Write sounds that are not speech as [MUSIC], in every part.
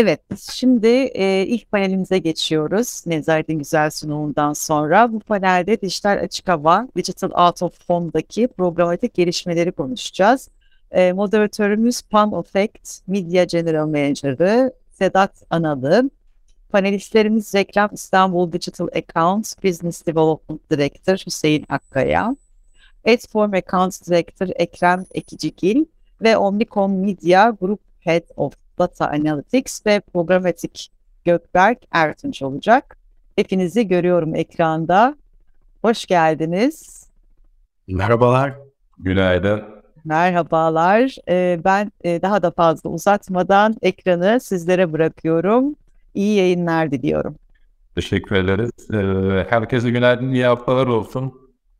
Evet, şimdi e, ilk panelimize geçiyoruz. Nezaret'in güzel sunumundan sonra. Bu panelde dijital açık hava, Digital Out of Home'daki programatik gelişmeleri konuşacağız. E, moderatörümüz Palm Effect Media General Manager'ı Sedat Analı. Panelistlerimiz Reklam İstanbul Digital Accounts Business Development Director Hüseyin Akkaya. Adform Accounts Director Ekrem Ekicigil ve Omnicom Media Group Head of Data Analytics ve Programatik Gökberk Ertunç olacak. Hepinizi görüyorum ekranda. Hoş geldiniz. Merhabalar. Günaydın. Merhabalar. Ee, ben e, daha da fazla uzatmadan ekranı sizlere bırakıyorum. İyi yayınlar diliyorum. Teşekkür ederiz. Ee, herkese günaydın, iyi haftalar olsun.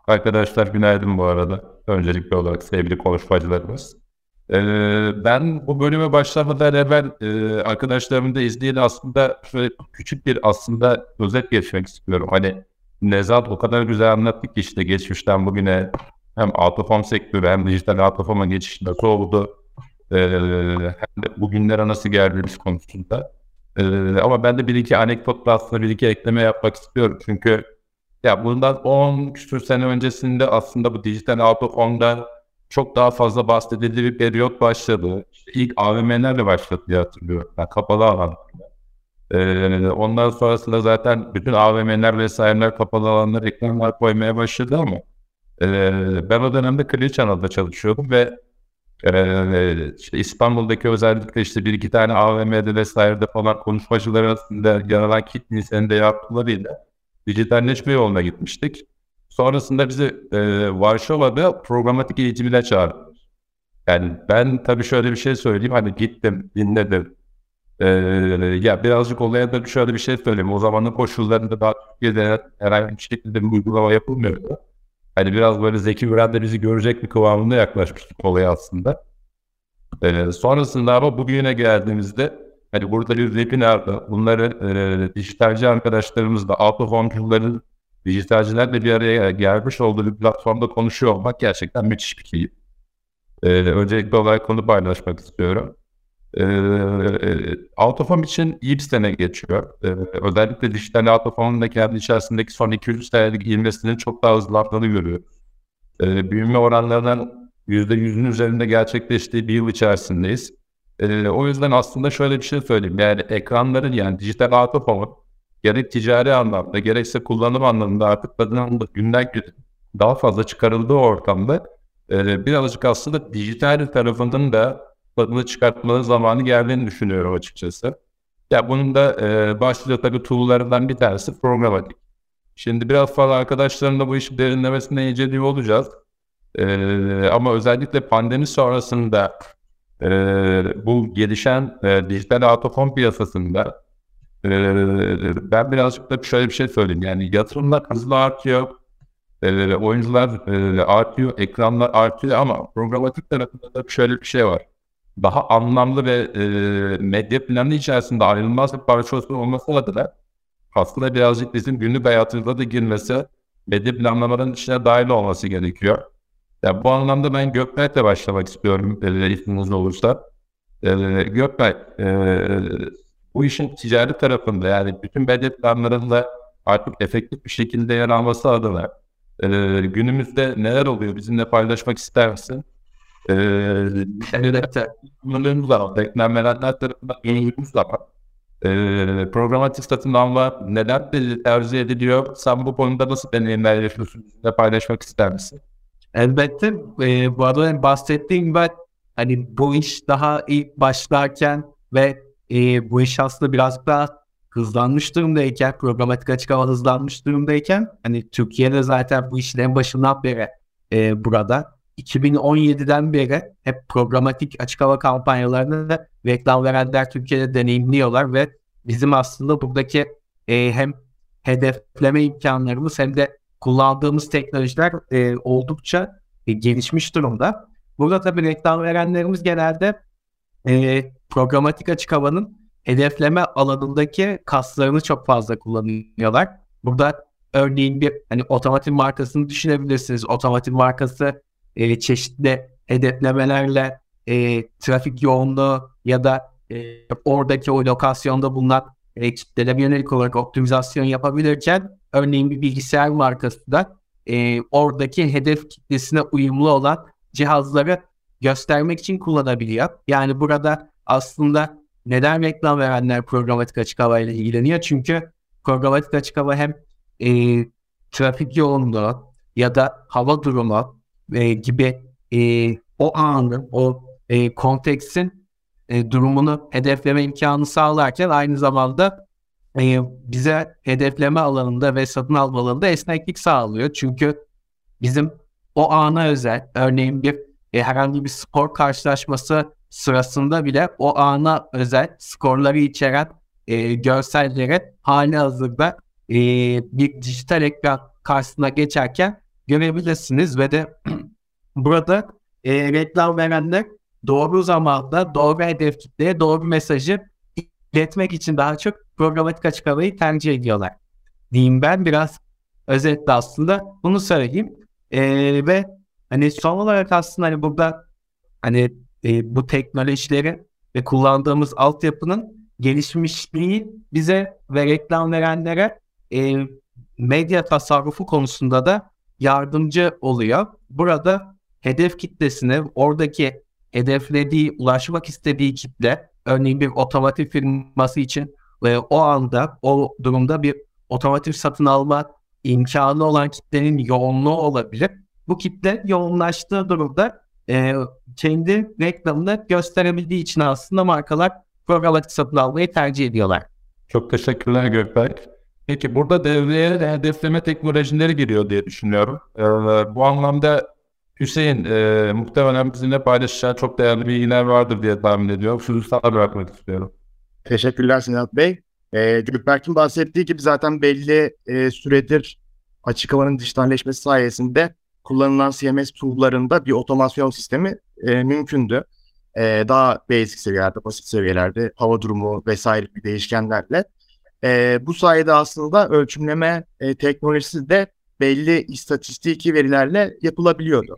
Arkadaşlar günaydın bu arada. Öncelikli olarak sevgili konuşmacılarımız. Ee, ben bu bölüme başlamadan evvel e, arkadaşlarımın da izniyle aslında şöyle küçük bir aslında özet geçmek istiyorum. Hani Nezat o kadar güzel anlattık ki işte geçmişten bugüne hem autofon sektörü hem dijital autofona geçiş nasıl oldu e, hem de bugünlere nasıl geldiğimiz konusunda. E, ama ben de bir iki anekdotla aslında bir iki ekleme yapmak istiyorum. Çünkü ya bundan 10 küsur sene öncesinde aslında bu dijital autofonda çok daha fazla bahsedildiği bir periyot başladı. İşte ilk AVM'lerle başladı diye hatırlıyorum. Yani kapalı alanlarda. Ee, ondan sonrasında zaten bütün AVM'ler vesaireler kapalı alanlar reklamlar koymaya başladı ama e, ben o dönemde Channel'da çalışıyordum ve e, işte İstanbul'daki özellikle işte bir iki tane AVM'de vesairede falan konuşmacılar arasında yer alan kitle senin de yaptıklarıyla dijitalleşme yoluna gitmiştik. Sonrasında bizi e, Varşova'da programatik eğitimine çağırdılar. Yani ben tabii şöyle bir şey söyleyeyim. Hani gittim, dinledim. Ee, ya birazcık olaya da şöyle bir şey söyleyeyim. O zamanın koşullarında daha Türkiye'de herhangi bir şekilde bir uygulama yapılmıyordu. Hani biraz böyle Zeki Müren de bizi görecek bir kıvamında yaklaşmıştık olaya aslında. Ee, sonrasında ama bugüne geldiğimizde hani burada bir webinarda bunları e, dijitalci arkadaşlarımızla, auto home'cuların dijitalcilerle bir araya gelmiş olduğu bir platformda konuşuyor olmak gerçekten müthiş bir keyif. Ee, öncelikli olarak konu paylaşmak istiyorum. Ee, Autofon için iyi sene geçiyor. Ee, özellikle dijital Autofon'un da kendi içerisindeki son 200 senelik ilmesinin çok daha hızlandığını görüyoruz. Ee, büyüme oranlarının %100'ün üzerinde gerçekleştiği bir yıl içerisindeyiz. Ee, o yüzden aslında şöyle bir şey söyleyeyim. Yani ekranların yani dijital Autofon'un gerek ticari anlamda gerekse kullanım anlamında artık kadının günden gün daha fazla çıkarıldığı ortamda e, birazcık aslında dijital tarafının da tadını çıkartmanın zamanı geldiğini düşünüyorum açıkçası. Ya bunun da e, başlıca tabii tool'larından bir tanesi programatik. Şimdi biraz fazla arkadaşlarımla bu işi derinlemesine inceliyor olacağız. E, ama özellikle pandemi sonrasında e, bu gelişen e, dijital autofon piyasasında ben birazcık da şöyle bir şey söyleyeyim. Yani yatırımlar hızlı artıyor. Oyuncular artıyor, ekranlar artıyor ama programatik tarafında da şöyle bir şey var. Daha anlamlı ve e, medya planı içerisinde ayrılmaz bir parçası olması adına aslında birazcık bizim günlük hayatımıza da girmesi, medya planlamaların içine dahil olması gerekiyor. Yani bu anlamda ben Gökberk'le başlamak istiyorum, e, olursa. E, Gökberk, e, bu işin ticari tarafında yani bütün medya planlarında artık efektif bir şekilde yer alması adına e, günümüzde neler oluyor bizimle paylaşmak ister misin? E, kullanımımız var. Reklamverenler tarafından yayınımız. E, programatik satın alma neden tercih ediliyor? Sen bu konuda nasıl deneyimler yaşıyorsun? Bizimle paylaşmak ister misin? Elbette. E, bu arada bahsettiğim ben hani bu iş daha ilk başlarken ve e, bu iş aslında birazcık daha hızlanmış durumdayken, programatik açık hava hızlanmış durumdayken hani Türkiye'de zaten bu işin en başından beri e, burada 2017'den beri hep programatik açık hava kampanyalarını reklam verenler Türkiye'de deneyimliyorlar ve bizim aslında buradaki e, hem hedefleme imkanlarımız hem de kullandığımız teknolojiler e, oldukça e, gelişmiş durumda. Burada tabii reklam verenlerimiz genelde e, programatik açık havanın hedefleme alanındaki kaslarını çok fazla kullanıyorlar. Burada örneğin bir hani otomotiv markasını düşünebilirsiniz. Otomotiv markası e, çeşitli hedeflemelerle e, trafik yoğunluğu ya da e, oradaki o lokasyonda bulunan e, kitlelere yönelik olarak optimizasyon yapabilirken örneğin bir bilgisayar markası da e, oradaki hedef kitlesine uyumlu olan cihazları göstermek için kullanabiliyor. Yani burada aslında neden reklam verenler programatik açık hava ile ilgileniyor? Çünkü programatik açık hava hem e, trafik yoğunluğu ya da hava durumu e, gibi e, o anın, o e, konteksin e, durumunu hedefleme imkanı sağlarken aynı zamanda e, bize hedefleme alanında ve satın alma alanında esneklik sağlıyor. Çünkü bizim o ana özel, örneğin bir e, herhangi bir spor karşılaşması sırasında bile o ana özel skorları içeren e, görselleri hali hazırda e, bir dijital ekran karşısına geçerken görebilirsiniz ve de [CLEARS THROAT] burada e, reklam verenler doğru zamanda doğru hedef kitleye doğru mesajı iletmek için daha çok programatik açık havayı tercih ediyorlar. Diyeyim ben biraz özetle aslında bunu söyleyeyim. E, ve hani son olarak aslında hani burada hani e, bu teknolojileri ve kullandığımız altyapının gelişmişliği bize ve reklam verenlere e, medya tasarrufu konusunda da yardımcı oluyor. Burada hedef kitlesini oradaki hedeflediği, ulaşmak istediği kitle örneğin bir otomotiv firması için ve o anda o durumda bir otomotiv satın alma imkanı olan kitlenin yoğunluğu olabilir. Bu kitle yoğunlaştığı durumda e, kendi reklamını gösterebildiği için aslında markalar programatik satın almayı tercih ediyorlar. Çok teşekkürler Gökberk. Peki burada devreye de hedefleme teknolojileri giriyor diye düşünüyorum. Ee, bu anlamda Hüseyin e, muhtemelen bizimle paylaşacağı çok değerli bilgiler vardır diye tahmin ediyorum. Sözü sana bırakmak istiyorum. Teşekkürler Sinat Bey. E, Gökberk'in bahsettiği gibi zaten belli e, süredir açık havanın dijitalleşmesi sayesinde kullanılan CMS tool'larında bir otomasyon sistemi e, mümkündü. E, daha basic seviyelerde, basit seviyelerde hava durumu vesaire bir değişkenlerle. E, bu sayede aslında ölçümleme e, teknolojisi de belli istatistiki verilerle yapılabiliyordu.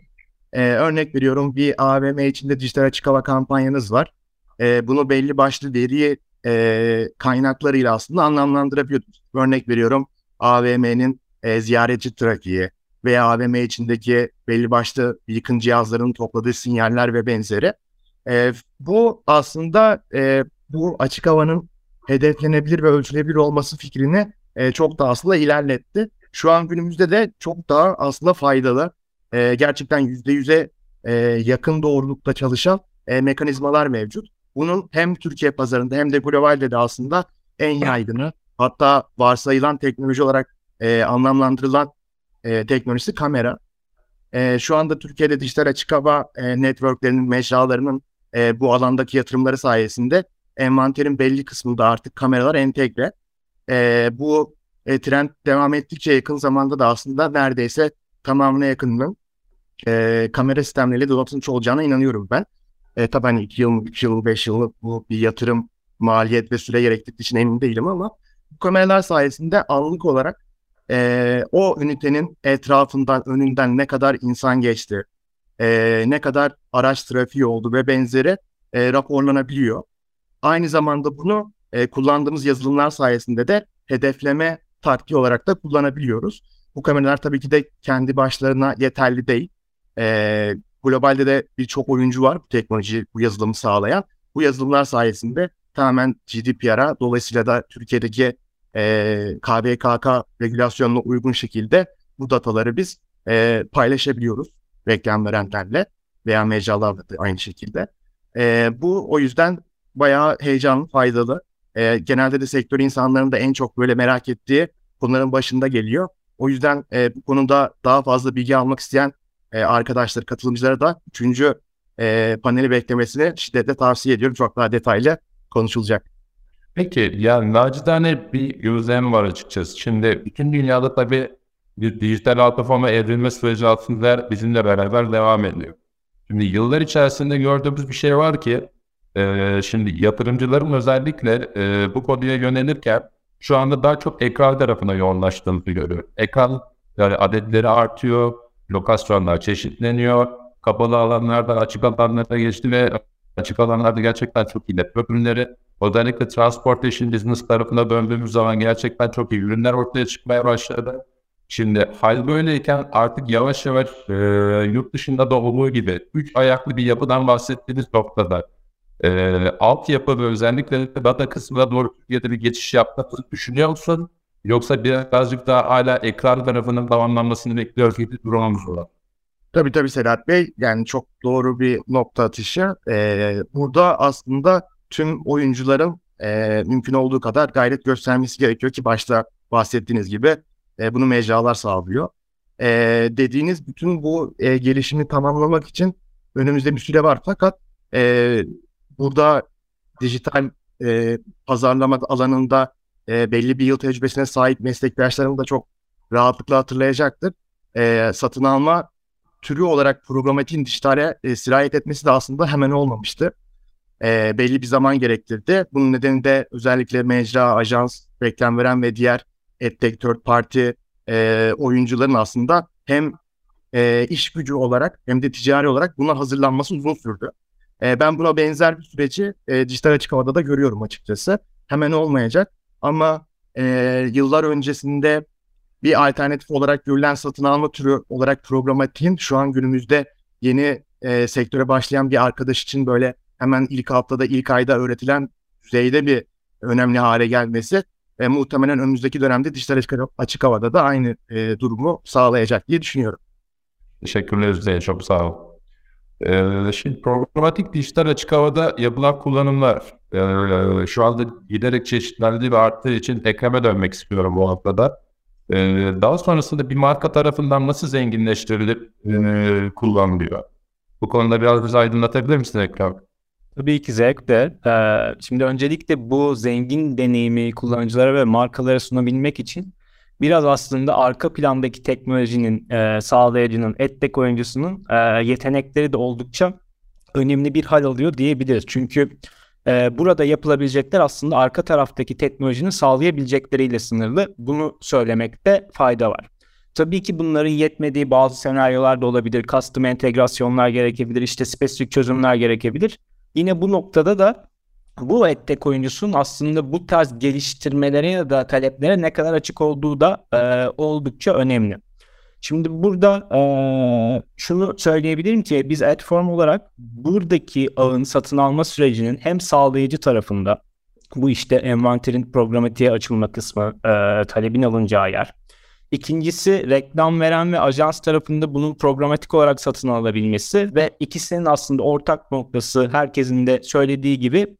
E, örnek veriyorum bir AVM içinde dijital açık hava kampanyanız var. E, bunu belli başlı veri e, kaynaklarıyla aslında anlamlandırabiliyordunuz. Örnek veriyorum AVM'nin e, ziyaretçi trafiği veya AVM içindeki belli başlı yakın cihazların topladığı sinyaller ve benzeri. E, bu aslında e, bu açık havanın hedeflenebilir ve ölçülebilir olması fikrini e, çok da aslında ilerletti. Şu an günümüzde de çok daha aslında faydalı. E, gerçekten %100'e e, yakın doğrulukta çalışan e, mekanizmalar mevcut. Bunun hem Türkiye pazarında hem de globalde de aslında en yaygını hatta varsayılan teknoloji olarak e, anlamlandırılan e, teknolojisi kamera. E, şu anda Türkiye'de dijital açık hava e, networklerinin, mecralarının e, bu alandaki yatırımları sayesinde envanterin belli kısmında artık kameralar entegre. E, bu e, trend devam ettikçe yakın zamanda da aslında neredeyse tamamına yakınının e, kamera sistemleriyle donatılmış olacağına inanıyorum ben. E, tabii hani 2 yıl, 3 yıl, 5 yıl bu bir yatırım, maliyet ve süre gerektirdiği için emin değilim ama bu kameralar sayesinde anlık olarak e, o ünitenin etrafından, önünden ne kadar insan geçti, e, ne kadar araç trafiği oldu ve benzeri e, raporlanabiliyor. Aynı zamanda bunu e, kullandığımız yazılımlar sayesinde de hedefleme taktiği olarak da kullanabiliyoruz. Bu kameralar tabii ki de kendi başlarına yeterli değil. E, globalde de birçok oyuncu var bu teknoloji, bu yazılımı sağlayan. Bu yazılımlar sayesinde tamamen GDPR'a dolayısıyla da Türkiye'deki e, KVKK regülasyonuna uygun şekilde bu dataları biz e, paylaşabiliyoruz reklam verenlerle veya mecralarla da aynı şekilde. E, bu o yüzden bayağı heyecanlı, faydalı. E, genelde de sektör insanların da en çok böyle merak ettiği konuların başında geliyor. O yüzden e, bu konuda daha fazla bilgi almak isteyen e, arkadaşlar, katılımcılara da üçüncü e, paneli beklemesini şiddetle tavsiye ediyorum. Çok daha detaylı konuşulacak. Peki yani nacizane bir gözlem var açıkçası. Şimdi bütün dünyada tabii bir dijital platforma evrilme süreci aslında bizimle beraber devam ediyor. Şimdi yıllar içerisinde gördüğümüz bir şey var ki e, şimdi yatırımcıların özellikle e, bu konuya yönelirken şu anda daha çok ekran tarafına yoğunlaştığını görüyor. Ekran yani adetleri artıyor, lokasyonlar çeşitleniyor, kapalı alanlardan açık alanlara geçti ve açık alanlarda gerçekten çok iyi network ürünleri. Özellikle transportation business tarafına döndüğümüz zaman gerçekten çok iyi ürünler ortaya çıkmaya başladı. Şimdi hal böyleyken artık yavaş yavaş e, yurt dışında da olduğu gibi üç ayaklı bir yapıdan bahsettiğiniz noktada e, altyapı ve özellikle data kısmına doğru Türkiye'de bir geçiş yaptığını düşünüyor musun? Yoksa birazcık daha hala ekran tarafının tamamlanmasını bekliyoruz gibi durumumuz var. Tabii tabii Sedat Bey. Yani çok doğru bir nokta atışı. Ee, burada aslında tüm oyuncuların e, mümkün olduğu kadar gayret göstermesi gerekiyor ki başta bahsettiğiniz gibi e, bunu mecralar sağlıyor. E, dediğiniz bütün bu e, gelişimi tamamlamak için önümüzde bir süre var fakat e, burada dijital e, pazarlama alanında e, belli bir yıl tecrübesine sahip meslektaşlarım da çok rahatlıkla hatırlayacaktır. E, satın alma türü olarak programatiğin dijitale e, sirayet etmesi de aslında hemen olmamıştı. E, belli bir zaman gerektirdi. Bunun nedeni de özellikle mecra, ajans, reklam veren ve diğer edtech third party e, oyuncuların aslında hem e, iş gücü olarak hem de ticari olarak buna hazırlanması uzun sürdü. E, ben buna benzer bir süreci e, dijital açık havada da görüyorum açıkçası. Hemen olmayacak ama e, yıllar öncesinde bir alternatif olarak görülen satın alma türü olarak programatiğin şu an günümüzde yeni e, sektöre başlayan bir arkadaş için böyle hemen ilk haftada ilk ayda öğretilen düzeyde bir önemli hale gelmesi ve muhtemelen önümüzdeki dönemde dijital açık, havada da aynı e, durumu sağlayacak diye düşünüyorum. Teşekkürler Üzeyir, çok sağ ol. Ee, şimdi programatik dijital açık havada yapılan kullanımlar e, şu anda giderek çeşitlendi ve arttığı için ekreme dönmek istiyorum bu noktada. Ee, daha sonrasında bir marka tarafından nasıl zenginleştirilip e, kullanılıyor? Bu konuda biraz bizi aydınlatabilir misin Ekrem? Tabii ki zevkle. Ee, şimdi öncelikle bu zengin deneyimi kullanıcılara ve markalara sunabilmek için biraz aslında arka plandaki teknolojinin, e, sağlayıcının, ettek oyuncusunun e, yetenekleri de oldukça önemli bir hal alıyor diyebiliriz. Çünkü e, burada yapılabilecekler aslında arka taraftaki teknolojinin sağlayabilecekleriyle sınırlı. Bunu söylemekte fayda var. Tabii ki bunların yetmediği bazı senaryolar da olabilir. Custom entegrasyonlar gerekebilir, işte spesifik çözümler gerekebilir. Yine bu noktada da bu ettek oyuncusunun aslında bu tarz geliştirmelere ya da taleplere ne kadar açık olduğu da e, oldukça önemli. Şimdi burada e, şunu söyleyebilirim ki biz Adform olarak buradaki ağın satın alma sürecinin hem sağlayıcı tarafında bu işte envanterin programatiğe açılma kısmı e, talebin alınacağı yer. İkincisi reklam veren ve ajans tarafında bunun programatik olarak satın alabilmesi ve ikisinin aslında ortak noktası herkesin de söylediği gibi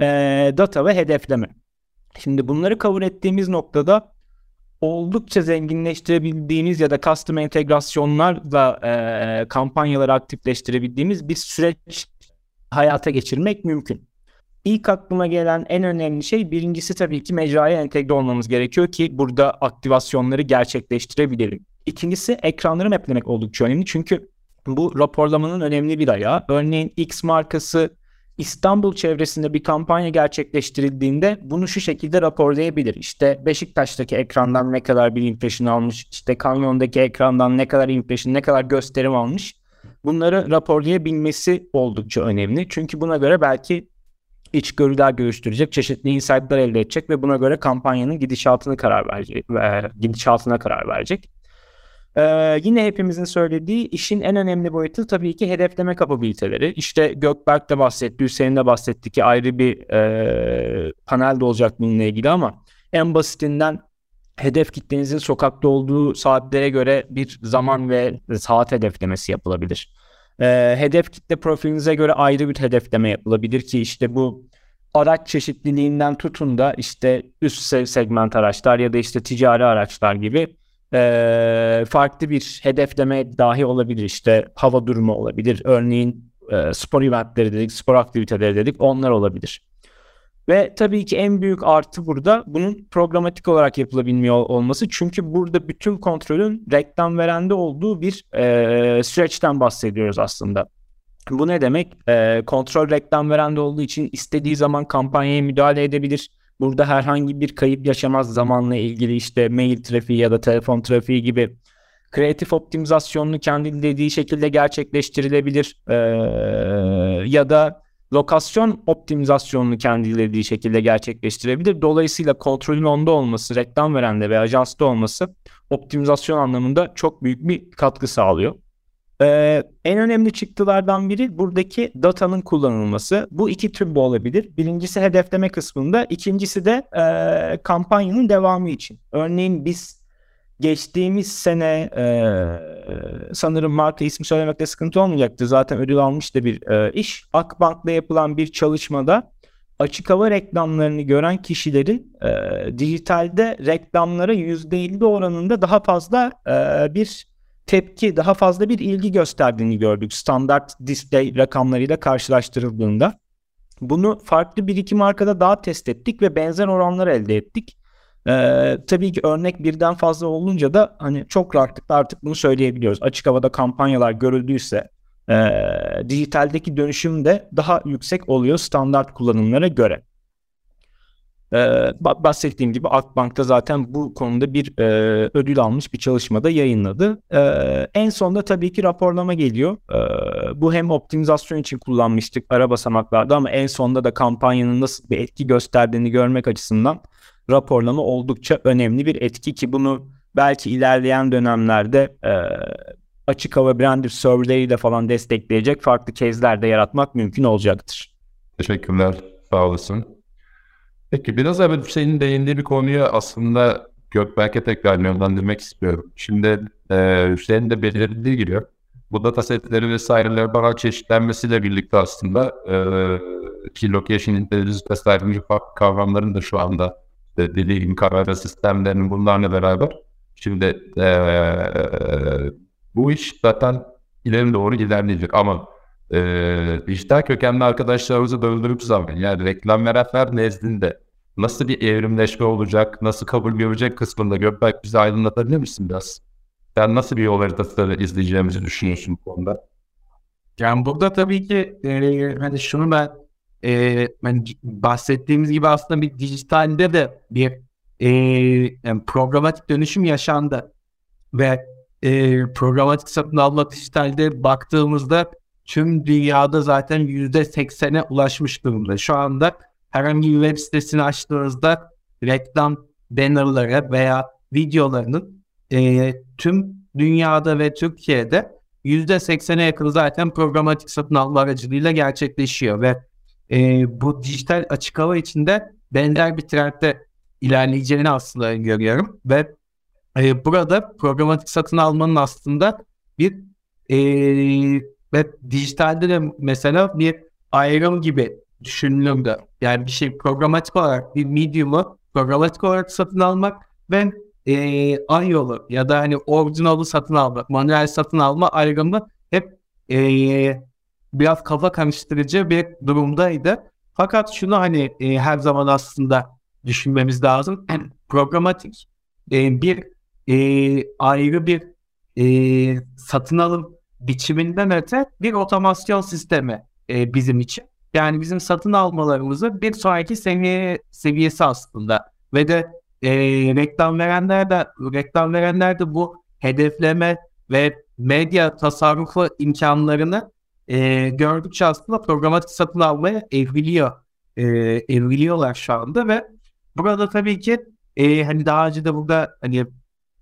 e, data ve hedefleme. Şimdi bunları kabul ettiğimiz noktada oldukça zenginleştirebildiğimiz ya da custom entegrasyonlarla e, kampanyaları aktifleştirebildiğimiz bir süreç hayata geçirmek mümkün. İlk aklıma gelen en önemli şey birincisi tabii ki mecraya entegre olmamız gerekiyor ki burada aktivasyonları gerçekleştirebilelim. İkincisi ekranları maplemek oldukça önemli çünkü bu raporlamanın önemli bir ayağı. Örneğin X markası İstanbul çevresinde bir kampanya gerçekleştirildiğinde bunu şu şekilde raporlayabilir. İşte Beşiktaş'taki ekrandan ne kadar bir impression almış, işte Kamyon'daki ekrandan ne kadar impression, ne kadar gösterim almış. Bunları raporlayabilmesi oldukça önemli. Çünkü buna göre belki içgörüler görüştürecek, çeşitli insight'lar elde edecek ve buna göre kampanyanın gidişatını karar verecek, e, gidişatına karar verecek. Ee, yine hepimizin söylediği işin en önemli boyutu tabii ki hedefleme kapabiliteleri. İşte Gökberk de bahsetti, Hüseyin de bahsetti ki ayrı bir e, panel de olacak bununla ilgili ama en basitinden hedef kitlenizin sokakta olduğu saatlere göre bir zaman ve saat hedeflemesi yapılabilir. E, hedef kitle profilinize göre ayrı bir hedefleme yapılabilir ki işte bu araç çeşitliliğinden tutun da işte üst segment araçlar ya da işte ticari araçlar gibi e, farklı bir hedefleme dahi olabilir. İşte hava durumu olabilir. Örneğin e, spor eventleri dedik, spor aktiviteleri dedik. Onlar olabilir. Ve tabii ki en büyük artı burada bunun programatik olarak yapılabilmiyor olması. Çünkü burada bütün kontrolün reklam verende olduğu bir e, süreçten bahsediyoruz aslında. Bu ne demek? E, kontrol reklam verende olduğu için istediği zaman kampanyaya müdahale edebilir Burada herhangi bir kayıp yaşamaz zamanla ilgili işte mail trafiği ya da telefon trafiği gibi kreatif optimizasyonunu kendi dediği şekilde gerçekleştirilebilir. Ee, ya da lokasyon optimizasyonunu kendi dilediği şekilde gerçekleştirebilir. Dolayısıyla kontrolün onda olması, reklam verende ve ajansta olması optimizasyon anlamında çok büyük bir katkı sağlıyor. Ee, en önemli çıktılardan biri buradaki datanın kullanılması. Bu iki tür bu olabilir. Birincisi hedefleme kısmında, ikincisi de e, kampanyanın devamı için. Örneğin biz geçtiğimiz sene e, sanırım marka ismi söylemekte sıkıntı olmayacaktı. Zaten ödül almış da bir e, iş. Akbank'ta yapılan bir çalışmada açık hava reklamlarını gören kişilerin e, dijitalde reklamlara %50 oranında daha fazla e, bir tepki, daha fazla bir ilgi gösterdiğini gördük standart display rakamlarıyla karşılaştırıldığında. Bunu farklı bir iki markada daha test ettik ve benzer oranlar elde ettik. Ee, tabii ki örnek birden fazla olunca da hani çok rahatlıkla artık bunu söyleyebiliyoruz. Açık havada kampanyalar görüldüyse e, dijitaldeki dönüşüm de daha yüksek oluyor standart kullanımlara göre. Ee, bahsettiğim gibi Akbank'ta zaten bu konuda bir e, ödül almış bir çalışmada yayınladı. Ee, en sonda tabii ki raporlama geliyor. Ee, bu hem optimizasyon için kullanmıştık ara basamaklarda ama en sonda da kampanyanın nasıl bir etki gösterdiğini görmek açısından raporlama oldukça önemli bir etki ki bunu belki ilerleyen dönemlerde e, açık hava branded survey falan destekleyecek farklı case'ler de yaratmak mümkün olacaktır. Teşekkürler. Sağ olasın. Peki biraz evvel Hüseyin'in değindiği bir konuya aslında Gökberk'e tekrar yönlendirmek istiyorum. Şimdi e, Hüseyin de belirttiği gibi bu data setleri vesaireler bana çeşitlenmesiyle birlikte aslında e, ki location intelligence vesaire kavramların da şu anda işte dediğim kamera sistemlerinin bunlarla beraber şimdi e, bu iş zaten ileri doğru ilerleyecek ama e, dijital kökenli arkadaşlarımızı döndürüp zaman yani reklam verenler nezdinde nasıl bir evrimleşme olacak, nasıl kabul görecek kısmında Gökberk bize aydınlatabilir misin biraz? Sen nasıl bir yol haritası izleyeceğimizi düşünüyorsun bu konuda? Yani burada tabii ki e, hani şunu ben e, hani bahsettiğimiz gibi aslında bir dijitalde de bir e, yani programatik dönüşüm yaşandı ve e, programatik satın alma dijitalde baktığımızda tüm dünyada zaten yüzde seksene ulaşmış durumda. Şu anda herhangi bir web sitesini açtığınızda reklam bannerları veya videolarının e, tüm dünyada ve Türkiye'de yüzde seksene yakın zaten programatik satın alma aracılığıyla gerçekleşiyor ve e, bu dijital açık hava içinde benzer bir trendde ilerleyeceğini aslında görüyorum ve e, burada programatik satın almanın aslında bir e, ve dijitalde de mesela bir ayrım gibi düşünülürdü. Yani bir şey programatik olarak bir medium'u programatik olarak satın almak ve e, ay yolu ya da hani orijinali satın almak, manuel satın alma ayrımı hep e, biraz kafa karıştırıcı bir durumdaydı. Fakat şunu hani e, her zaman aslında düşünmemiz lazım. Programatik e, bir e, ayrı bir e, satın alım biçiminden öte bir otomasyon sistemi e, bizim için. Yani bizim satın almalarımızı bir sonraki seviye seviyesi aslında ve de e, reklam verenler de reklam verenler de bu hedefleme ve medya tasarrufu imkanlarını e, gördükçe aslında programatik satın almaya evriliyor. E, evriliyorlar şu anda ve burada tabii ki e, hani daha önce de burada hani,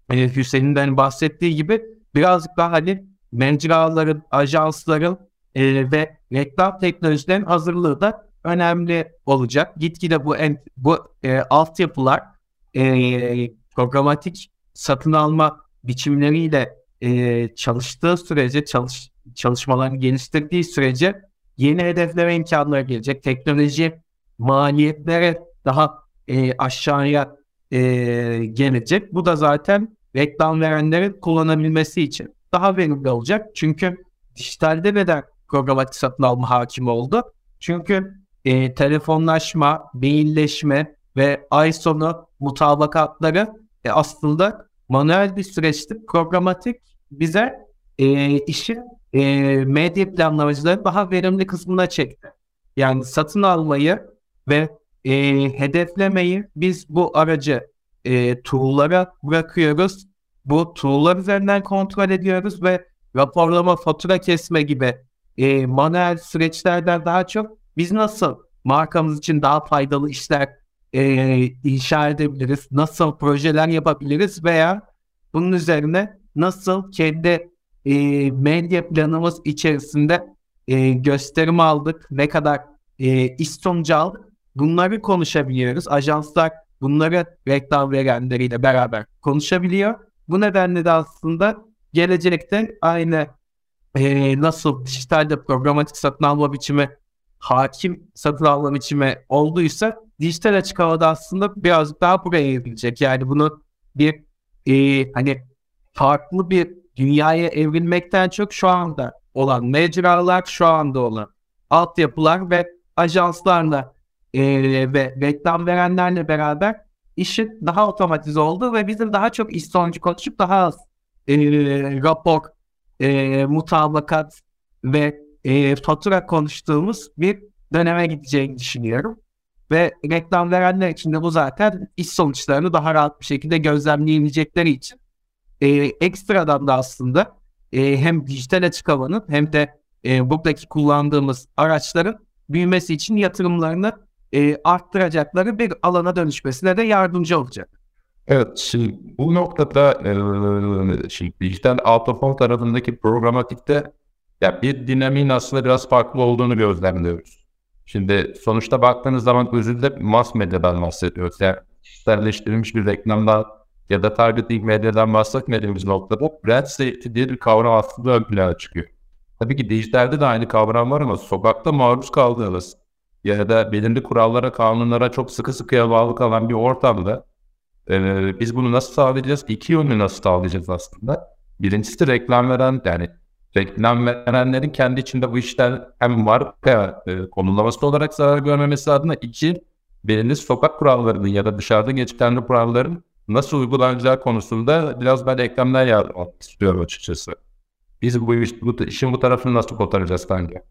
hani Hüseyin'den hani bahsettiği gibi birazcık daha hani mecraların, ajansların e, ve reklam teknolojilerin hazırlığı da önemli olacak. Gitgide bu en, bu e, altyapılar e, programatik satın alma biçimleriyle e, çalıştığı sürece çalış çalışmalarını geliştirdiği sürece yeni hedeflere imkanları gelecek. Teknoloji maliyetlere daha e, aşağıya e, gelecek. Bu da zaten reklam verenlerin kullanabilmesi için daha verimli olacak. Çünkü dijitalde neden programatik satın alma hakim oldu? Çünkü e, telefonlaşma, mailleşme ve ay sonu mutabakatları e, aslında manuel bir süreçte programatik bize e, işin e, medya planlamacıları daha verimli kısmına çekti. Yani satın almayı ve e, hedeflemeyi biz bu aracı e, tool'lara bırakıyoruz. Bu tool'lar üzerinden kontrol ediyoruz ve raporlama, fatura kesme gibi e, manuel süreçlerden daha çok biz nasıl markamız için daha faydalı işler e, inşa edebiliriz, nasıl projeler yapabiliriz veya bunun üzerine nasıl kendi e, medya planımız içerisinde e, gösterim aldık, ne kadar e, iş sonucu aldık bunları konuşabiliyoruz. Ajanslar bunları reklam verenleriyle beraber konuşabiliyor. Bu nedenle de aslında gelecekte aynı e, nasıl dijitalde programatik satın alma biçimi hakim satın alma biçimi olduysa dijital açık havada aslında birazcık daha buraya evrilecek. Yani bunu bir e, hani farklı bir dünyaya evrilmekten çok şu anda olan mecralar, şu anda olan altyapılar ve ajanslarla e, ve reklam verenlerle beraber işin daha otomatize oldu ve bizim daha çok iş sonucu konuşup daha az e, rapor, e, mutabakat ve e, fatura konuştuğumuz bir döneme gideceğini düşünüyorum. Ve reklam verenler için de bu zaten iş sonuçlarını daha rahat bir şekilde gözlemleyebilecekleri için e, ekstradan da aslında e, hem dijital açık havanın hem de e, buradaki kullandığımız araçların büyümesi için yatırımlarını e, arttıracakları bir alana dönüşmesine de yardımcı olacak. Evet, şimdi bu noktada e, şimdi dijital out of home tarafındaki programatikte ya bir dinamiğin aslında biraz farklı olduğunu gözlemliyoruz. Şimdi sonuçta baktığınız zaman özünde mass medyadan bahsediyoruz. Yani kişiselleştirilmiş bir reklamdan ya da targeting medyadan bahsetmediğimiz noktada brand safety diye bir kavram aslında ön plana çıkıyor. Tabii ki dijitalde de aynı kavram var ama sokakta maruz kaldığınız ya da belirli kurallara, kanunlara çok sıkı sıkıya bağlı kalan bir ortamda e, biz bunu nasıl sağlayacağız? İki yönlü nasıl sağlayacağız aslında? Birincisi reklam veren yani reklam verenlerin kendi içinde bu işler hem marka e, konumlaması olarak zarar görmemesi adına iki belirli sokak kurallarının ya da dışarıda geçerli kuralların nasıl uygulanacağı konusunda biraz ben eklemler yapmak istiyorum açıkçası. Biz bu, iş, bu işin bu tarafını nasıl kotaracağız bence?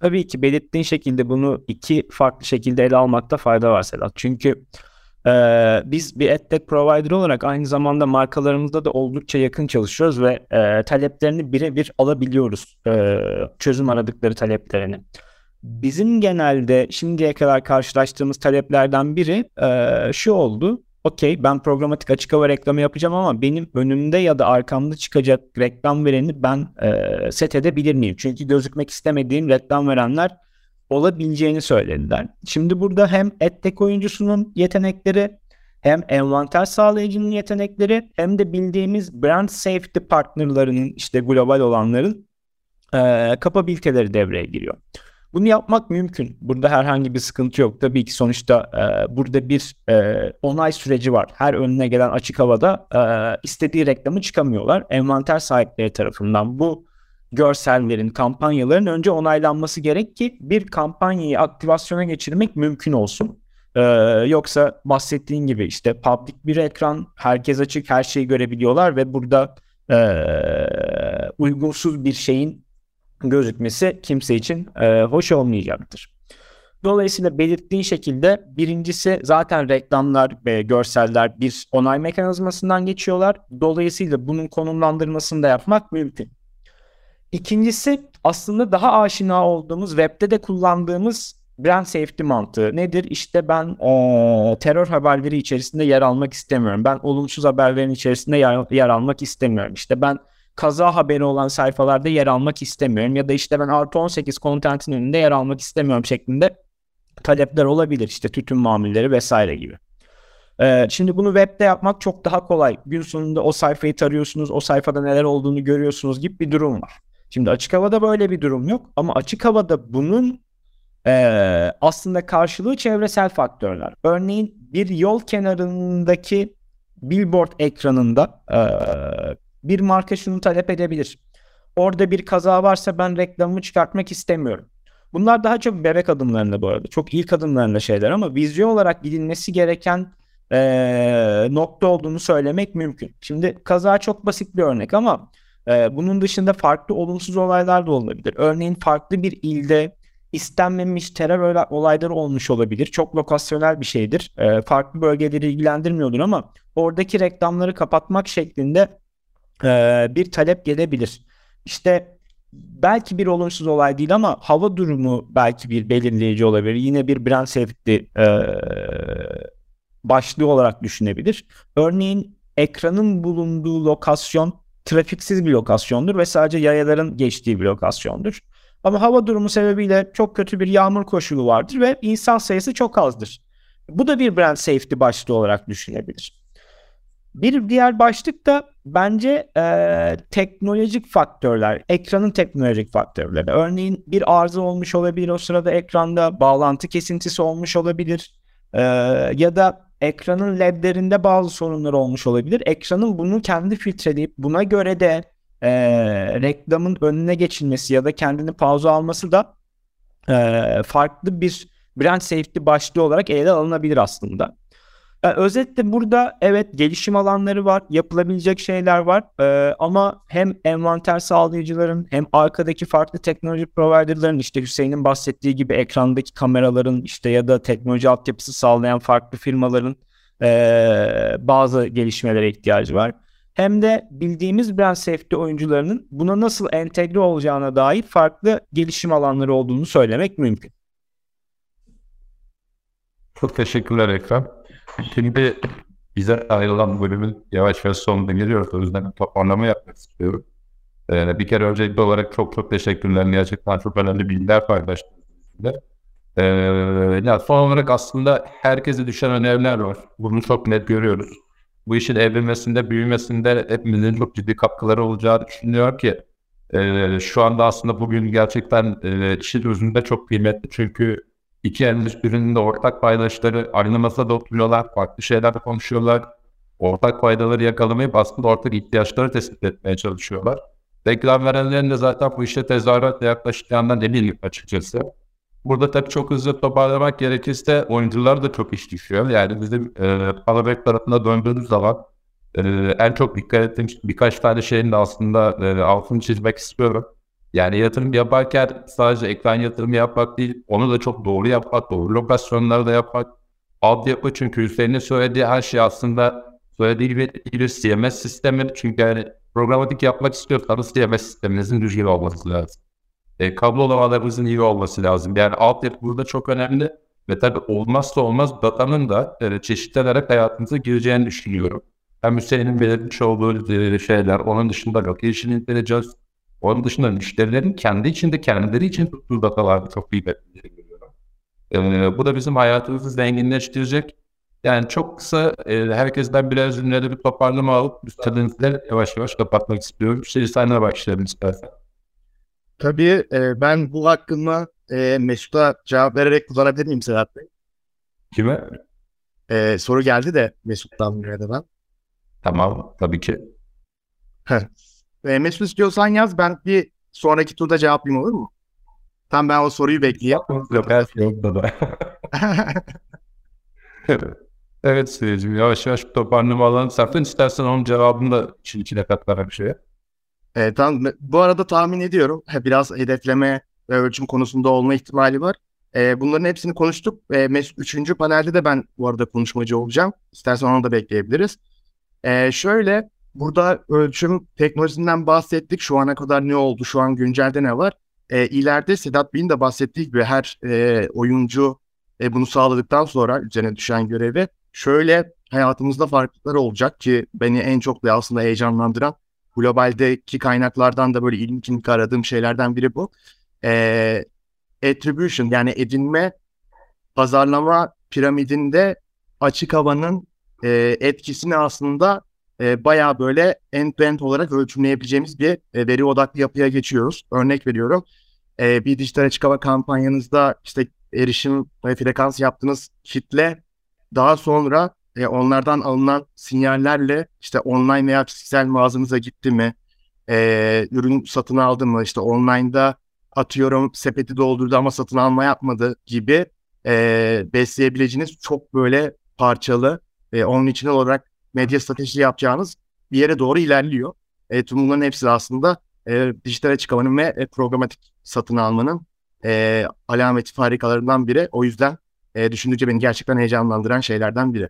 Tabii ki belirttiğin şekilde bunu iki farklı şekilde ele almakta fayda var Sedat. Çünkü e, biz bir edtech provider olarak aynı zamanda markalarımızda da oldukça yakın çalışıyoruz ve e, taleplerini birebir alabiliyoruz. E, çözüm aradıkları taleplerini. Bizim genelde şimdiye kadar karşılaştığımız taleplerden biri e, şu oldu okey ben programatik açık hava reklamı yapacağım ama benim önümde ya da arkamda çıkacak reklam vereni ben e, set edebilir miyim? Çünkü gözükmek istemediğim reklam verenler olabileceğini söylediler. Şimdi burada hem EdTech oyuncusunun yetenekleri hem envanter sağlayıcının yetenekleri hem de bildiğimiz brand safety partnerlarının işte global olanların e, kapabiliteleri devreye giriyor. Bunu yapmak mümkün. Burada herhangi bir sıkıntı yok. Tabii ki sonuçta e, burada bir e, onay süreci var. Her önüne gelen açık havada e, istediği reklamı çıkamıyorlar. Envanter sahipleri tarafından bu görsellerin, kampanyaların önce onaylanması gerek ki bir kampanyayı aktivasyona geçirmek mümkün olsun. Ee, yoksa bahsettiğin gibi işte public bir ekran, herkes açık, her şeyi görebiliyorlar ve burada e, uygunsuz bir şeyin gözükmesi kimse için e, hoş olmayacaktır. Dolayısıyla belirttiğin şekilde birincisi zaten reklamlar ve görseller bir onay mekanizmasından geçiyorlar. Dolayısıyla bunun konumlandırmasını da yapmak mümkün. İkincisi aslında daha aşina olduğumuz webde de kullandığımız brand safety mantığı nedir? İşte ben e, terör haberleri içerisinde yer almak istemiyorum. Ben olumsuz haberlerin içerisinde yer, yer almak istemiyorum. İşte ben kaza haberi olan sayfalarda yer almak istemiyorum ya da işte ben artı 18 kontentin önünde yer almak istemiyorum şeklinde talepler olabilir işte tütün mamulleri vesaire gibi. Ee, şimdi bunu webde yapmak çok daha kolay. Gün sonunda o sayfayı tarıyorsunuz, o sayfada neler olduğunu görüyorsunuz gibi bir durum var. Şimdi açık havada böyle bir durum yok ama açık havada bunun e, aslında karşılığı çevresel faktörler. Örneğin bir yol kenarındaki billboard ekranında e, bir marka şunu talep edebilir. Orada bir kaza varsa ben reklamımı çıkartmak istemiyorum. Bunlar daha çok bebek adımlarında bu arada. Çok ilk adımlarında şeyler ama vizyon olarak gidilmesi gereken ee, nokta olduğunu söylemek mümkün. Şimdi kaza çok basit bir örnek ama e, bunun dışında farklı olumsuz olaylar da olabilir. Örneğin farklı bir ilde istenmemiş terör olayları olmuş olabilir. Çok lokasyonel bir şeydir. E, farklı bölgeleri ilgilendirmiyordur ama oradaki reklamları kapatmak şeklinde e, bir talep gelebilir. İşte belki bir olumsuz olay değil ama hava durumu belki bir belirleyici olabilir. Yine bir brand safety e, başlığı olarak düşünebilir. Örneğin ekranın bulunduğu lokasyon trafiksiz bir lokasyondur ve sadece yayaların geçtiği bir lokasyondur. Ama hava durumu sebebiyle çok kötü bir yağmur koşulu vardır ve insan sayısı çok azdır. Bu da bir brand safety başlığı olarak düşünebilir. Bir diğer başlık da bence e, teknolojik faktörler, ekranın teknolojik faktörleri. Örneğin bir arıza olmuş olabilir o sırada ekranda, bağlantı kesintisi olmuş olabilir e, ya da ekranın ledlerinde bazı sorunlar olmuş olabilir. Ekranın bunu kendi filtreleyip buna göre de e, reklamın önüne geçilmesi ya da kendini pauza alması da e, farklı bir brand safety başlığı olarak ele alınabilir aslında. Yani özetle burada evet gelişim alanları var, yapılabilecek şeyler var ee, ama hem envanter sağlayıcıların hem arkadaki farklı teknoloji providerların işte Hüseyin'in bahsettiği gibi ekrandaki kameraların işte ya da teknoloji altyapısı sağlayan farklı firmaların ee, bazı gelişmelere ihtiyacı var. Hem de bildiğimiz brand safety oyuncularının buna nasıl entegre olacağına dair farklı gelişim alanları olduğunu söylemek mümkün. Çok teşekkürler Ekrem. Şimdi bize ayrılan bölümün yavaş yavaş sonuna geliyoruz. O yüzden toparlama yapmak istiyorum. Ee, bir kere öncelikli olarak çok çok teşekkürler. Gerçekten çok önemli bilgiler paylaştınız. Ee, ya son olarak aslında herkese düşen önemler var. Bunu çok net görüyoruz. Bu işin evrilmesinde, büyümesinde hepimizin çok ciddi katkıları olacağı düşünüyor ki e, şu anda aslında bugün gerçekten e, işin özünde çok kıymetli. Çünkü iki endüstrinin de ortak paydaşları aynı masada oturuyorlar, farklı şeyler konuşuyorlar. Ortak faydaları yakalamayıp aslında ortak ihtiyaçları tespit etmeye çalışıyorlar. Reklam verenlerin de zaten bu işe tezahüratle yaklaşacağından eminim açıkçası. Burada tabii çok hızlı toparlamak gerekirse oyuncular da çok iş düşüyor. Yani bizim e, Palabek tarafına döndüğümüz zaman e, en çok dikkat ettiğim birkaç tane şeyin de aslında e, altını çizmek istiyorum. Yani yatırım yaparken sadece ekran yatırımı yapmak değil, onu da çok doğru yapmak, doğru lokasyonlarda yapmak. Altyapı çünkü Hüseyin'in söylediği her şey aslında söylediği bir, bir CMS sistemi. Çünkü yani programatik yapmak istiyorsanız CMS sisteminizin düzgün olması lazım. E, kablolamalarımızın iyi olması lazım. Yani altyapı burada çok önemli. Ve tabii olmazsa olmaz datanın da e, çeşitlenerek hayatınıza gireceğini düşünüyorum. Hem Hüseyin'in belirtmiş olduğu e, şeyler, onun dışında location intelligence, onun dışında müşterilerin kendi içinde kendileri için tuttuğu datalarda çok kıymetli görüyorum. Ee, bu da bizim hayatımızı zenginleştirecek. Yani çok kısa e, herkesten biraz cümlede bir toparlama alıp müsaadenizle yavaş yavaş kapatmak istiyorum. Şey senle başlayalım istersen. Tabii e, ben bu hakkında e, Mesut'a cevap vererek kullanabilir miyim Sedat Bey? Kime? E, soru geldi de Mesut'tan buraya da ben. Tamam tabii ki. E, Mesut istiyorsan yaz ben bir sonraki turda cevaplayayım olur mu? Tam ben o soruyu bekleyeyim. Yok her şey yolunda da. [LAUGHS] evet Süreyciğim yavaş yavaş toparlama alalım. Sen istersen onun cevabını da için içine katlarak bir şeye. E, tamam. Bu arada tahmin ediyorum biraz hedefleme ve ölçüm konusunda olma ihtimali var. E, bunların hepsini konuştuk. E, Mesut, üçüncü panelde de ben bu arada konuşmacı olacağım. İstersen onu da bekleyebiliriz. E, şöyle Burada ölçüm teknolojisinden bahsettik. Şu ana kadar ne oldu? Şu an güncelde ne var? E, ileride Sedat Bey'in de bahsettiği gibi her e, oyuncu e, bunu sağladıktan sonra üzerine düşen görevi şöyle hayatımızda farklılıklar olacak ki beni en çok da aslında heyecanlandıran globaldeki kaynaklardan da böyle ilginç aradığım şeylerden biri bu. E, attribution yani edinme pazarlama piramidinde açık havanın e, etkisini aslında e, bayağı böyle end-to-end olarak ölçümleyebileceğimiz bir e, veri odaklı yapıya geçiyoruz. Örnek veriyorum. E, bir dijital açık hava kampanyanızda işte erişim ve frekans yaptığınız kitle daha sonra e, onlardan alınan sinyallerle işte online veya fiziksel mağazanıza gitti mi, e, ürün satın aldı mı, işte online'da atıyorum sepeti doldurdu ama satın alma yapmadı gibi e, besleyebileceğiniz çok böyle parçalı e, onun için olarak medya stratejisi yapacağınız bir yere doğru ilerliyor. E, tüm bunların hepsi aslında e, dijitale çıkmanın ve e, programatik satın almanın e, alameti farikalarından biri. O yüzden e, düşündükçe beni gerçekten heyecanlandıran şeylerden biri.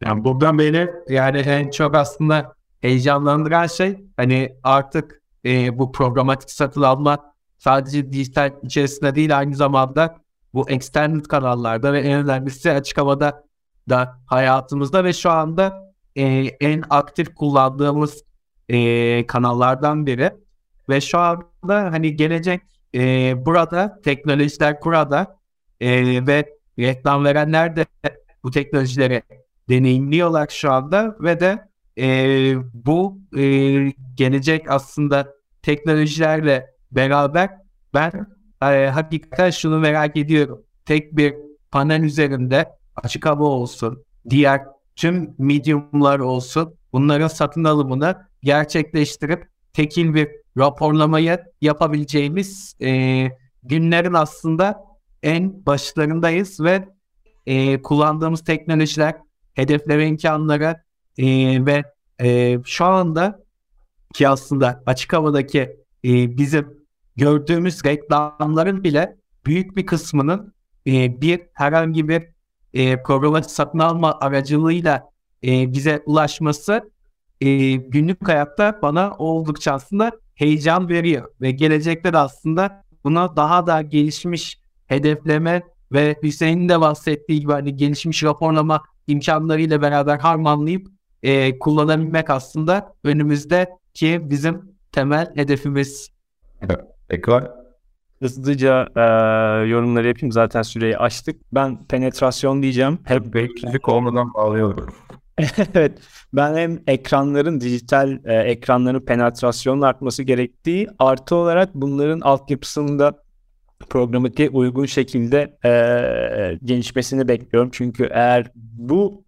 Yani buradan beni yani en çok aslında heyecanlandıran şey hani artık e, bu programatik satın alma sadece dijital içerisinde değil aynı zamanda bu extended kanallarda ve en önemlisi açık havada da hayatımızda ve şu anda e, en aktif kullandığımız e, kanallardan biri. Ve şu anda hani gelecek e, burada teknolojiler burada e, ve reklam verenler de bu teknolojileri deneyimliyorlar şu anda ve de e, bu e, gelecek aslında teknolojilerle beraber ben e, hakikaten şunu merak ediyorum. Tek bir panel üzerinde açık hava olsun, diğer tüm mediumlar olsun bunların satın alımını gerçekleştirip tekil bir raporlamayı yapabileceğimiz e, günlerin aslında en başlarındayız ve e, kullandığımız teknolojiler, hedefleme imkanları e, ve e, şu anda ki aslında açık havadaki e, bizim gördüğümüz reklamların bile büyük bir kısmının e, bir herhangi bir e, programatik satın alma aracılığıyla e, bize ulaşması e, günlük hayatta bana oldukça aslında heyecan veriyor ve gelecekte de aslında buna daha da gelişmiş hedefleme ve Hüseyin'in de bahsettiği gibi hani gelişmiş raporlama imkanlarıyla beraber harmanlayıp e, kullanabilmek aslında önümüzde ki bizim temel hedefimiz. Ekran. Hızlıca e, yorumları yapayım. Zaten süreyi açtık. Ben penetrasyon diyeceğim. Hep beklilik olmadan bağlıyorum. [LAUGHS] evet. Ben hem ekranların dijital e, ekranların penetrasyonun artması gerektiği artı olarak bunların altyapısında programatiğe uygun şekilde e, gelişmesini bekliyorum. Çünkü eğer bu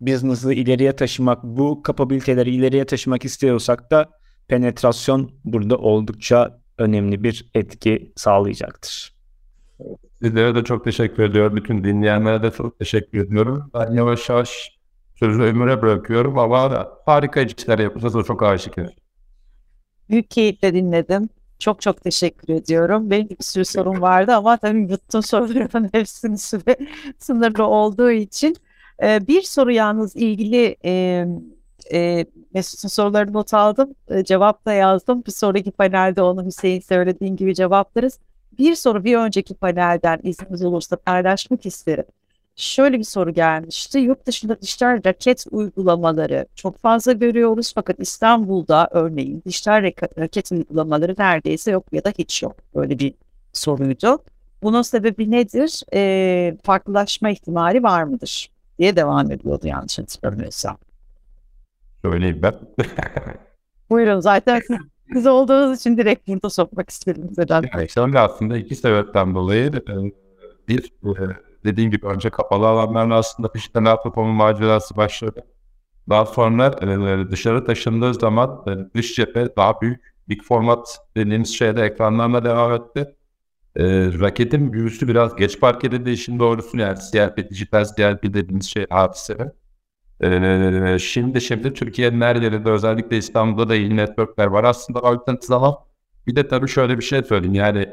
business'ı ileriye taşımak, bu kapabiliteleri ileriye taşımak istiyorsak da penetrasyon burada oldukça önemli bir etki sağlayacaktır. Sizlere de çok teşekkür ediyorum. Bütün dinleyenlere de çok teşekkür ediyorum. Ben yavaş yavaş sözü Ömür'e bırakıyorum ama harika işler. O çok aşikar. Büyük keyifle dinledim. Çok çok teşekkür ediyorum. Benim bir sürü sorun vardı ama tabii bütün soruların [LAUGHS] hepsinin süre sınırlı olduğu için. Ee, bir soru yalnız ilgili e, e, Mesut'un sorularını not aldım. E, cevap da yazdım. Bir sonraki panelde onu Hüseyin söylediğin gibi cevaplarız. Bir soru bir önceki panelden izniniz olursa paylaşmak isterim. Şöyle bir soru gelmişti. Yurt dışında dijital raket uygulamaları çok fazla görüyoruz fakat İstanbul'da örneğin dijital raket uygulamaları neredeyse yok ya da hiç yok. Böyle bir soruydu. Bunun sebebi nedir? E, farklılaşma ihtimali var mıdır? diye devam ediyordu yanlış hatırlamıyorsam. Söyleyeyim ben. [LAUGHS] Buyurun zaten siz olduğunuz için direkt burada sokmak istedim zaten. Yani şöyle aslında iki sebepten dolayı e, bir e, dediğim gibi önce kapalı alanlarla aslında dijital platformun macerası başladı. Daha sonra e, dışarı taşındığı zaman dış cephe daha büyük big format dediğimiz şeyde ekranlarla devam etti. E, raketin büyüsü biraz geç fark edildi işin doğrusu yani CLP, dijital CLP dediğimiz şey hadise. Ee, şimdi şimdi Türkiye'nin her yerinde özellikle İstanbul'da da iyi networkler var. Aslında alternatif alan bir de tabii şöyle bir şey söyleyeyim. Yani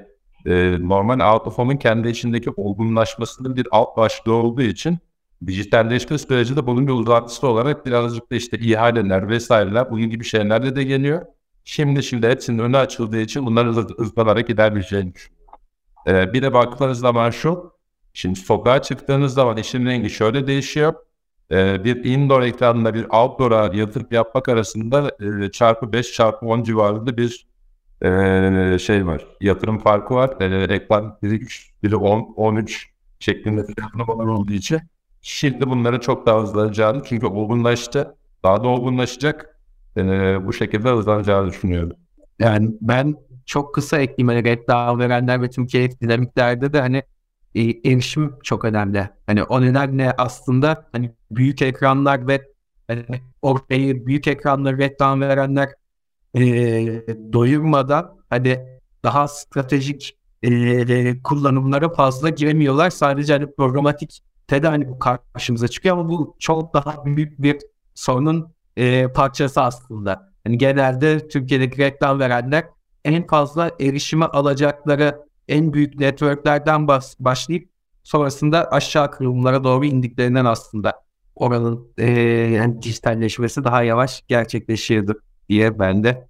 e, normal out of home'un kendi içindeki olgunlaşmasının bir alt başlığı olduğu için dijitalleşme süreci de bunun bir uzantısı olarak birazcık da işte ihaleler vesaireler bunun gibi şeylerle de geliyor. Şimdi şimdi hepsinin önü açıldığı için bunlar hızlanarak gidebileceğini düşünüyorum. Ee, bir de baktığınız zaman şu, şimdi sokağa çıktığınız zaman işin rengi şöyle değişiyor e, bir indoor ekranla bir outdoor'a yatırım yapmak arasında e, çarpı 5 çarpı 10 civarında bir e, şey var. Yatırım farkı var. E, reklam biri 3, biri 10, 13 şeklinde planlamalar olduğu için şimdi bunları çok daha hızlanacağını çünkü olgunlaştı. Daha da olgunlaşacak. E, bu şekilde hızlanacağını düşünüyorum. Yani ben çok kısa ekleyeyim. Hani reklam verenler ve Türkiye dinamiklerde de hani e, erişim çok önemli. Hani o nedenle aslında hani büyük ekranlar ve hani ortaya büyük ekranları reklam verenler e, doyurmadan hani daha stratejik e, kullanımlara fazla giremiyorlar. Sadece hani programatik de hani bu karşımıza çıkıyor ama bu çok daha büyük bir sorunun e, parçası aslında. Yani genelde Türkiye'deki reklam verenler en fazla erişime alacakları en büyük networklerden başlayıp sonrasında aşağı kırılımlara doğru indiklerinden aslında oranın e, yani dijitalleşmesi daha yavaş gerçekleşirdi diye ben de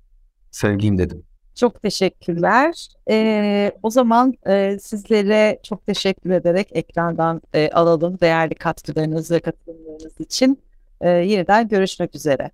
söyleyeyim dedim. Çok teşekkürler. Ee, o zaman e, sizlere çok teşekkür ederek ekrandan e, alalım değerli katkılarınız ve katılımlarınız için. E, yeniden görüşmek üzere.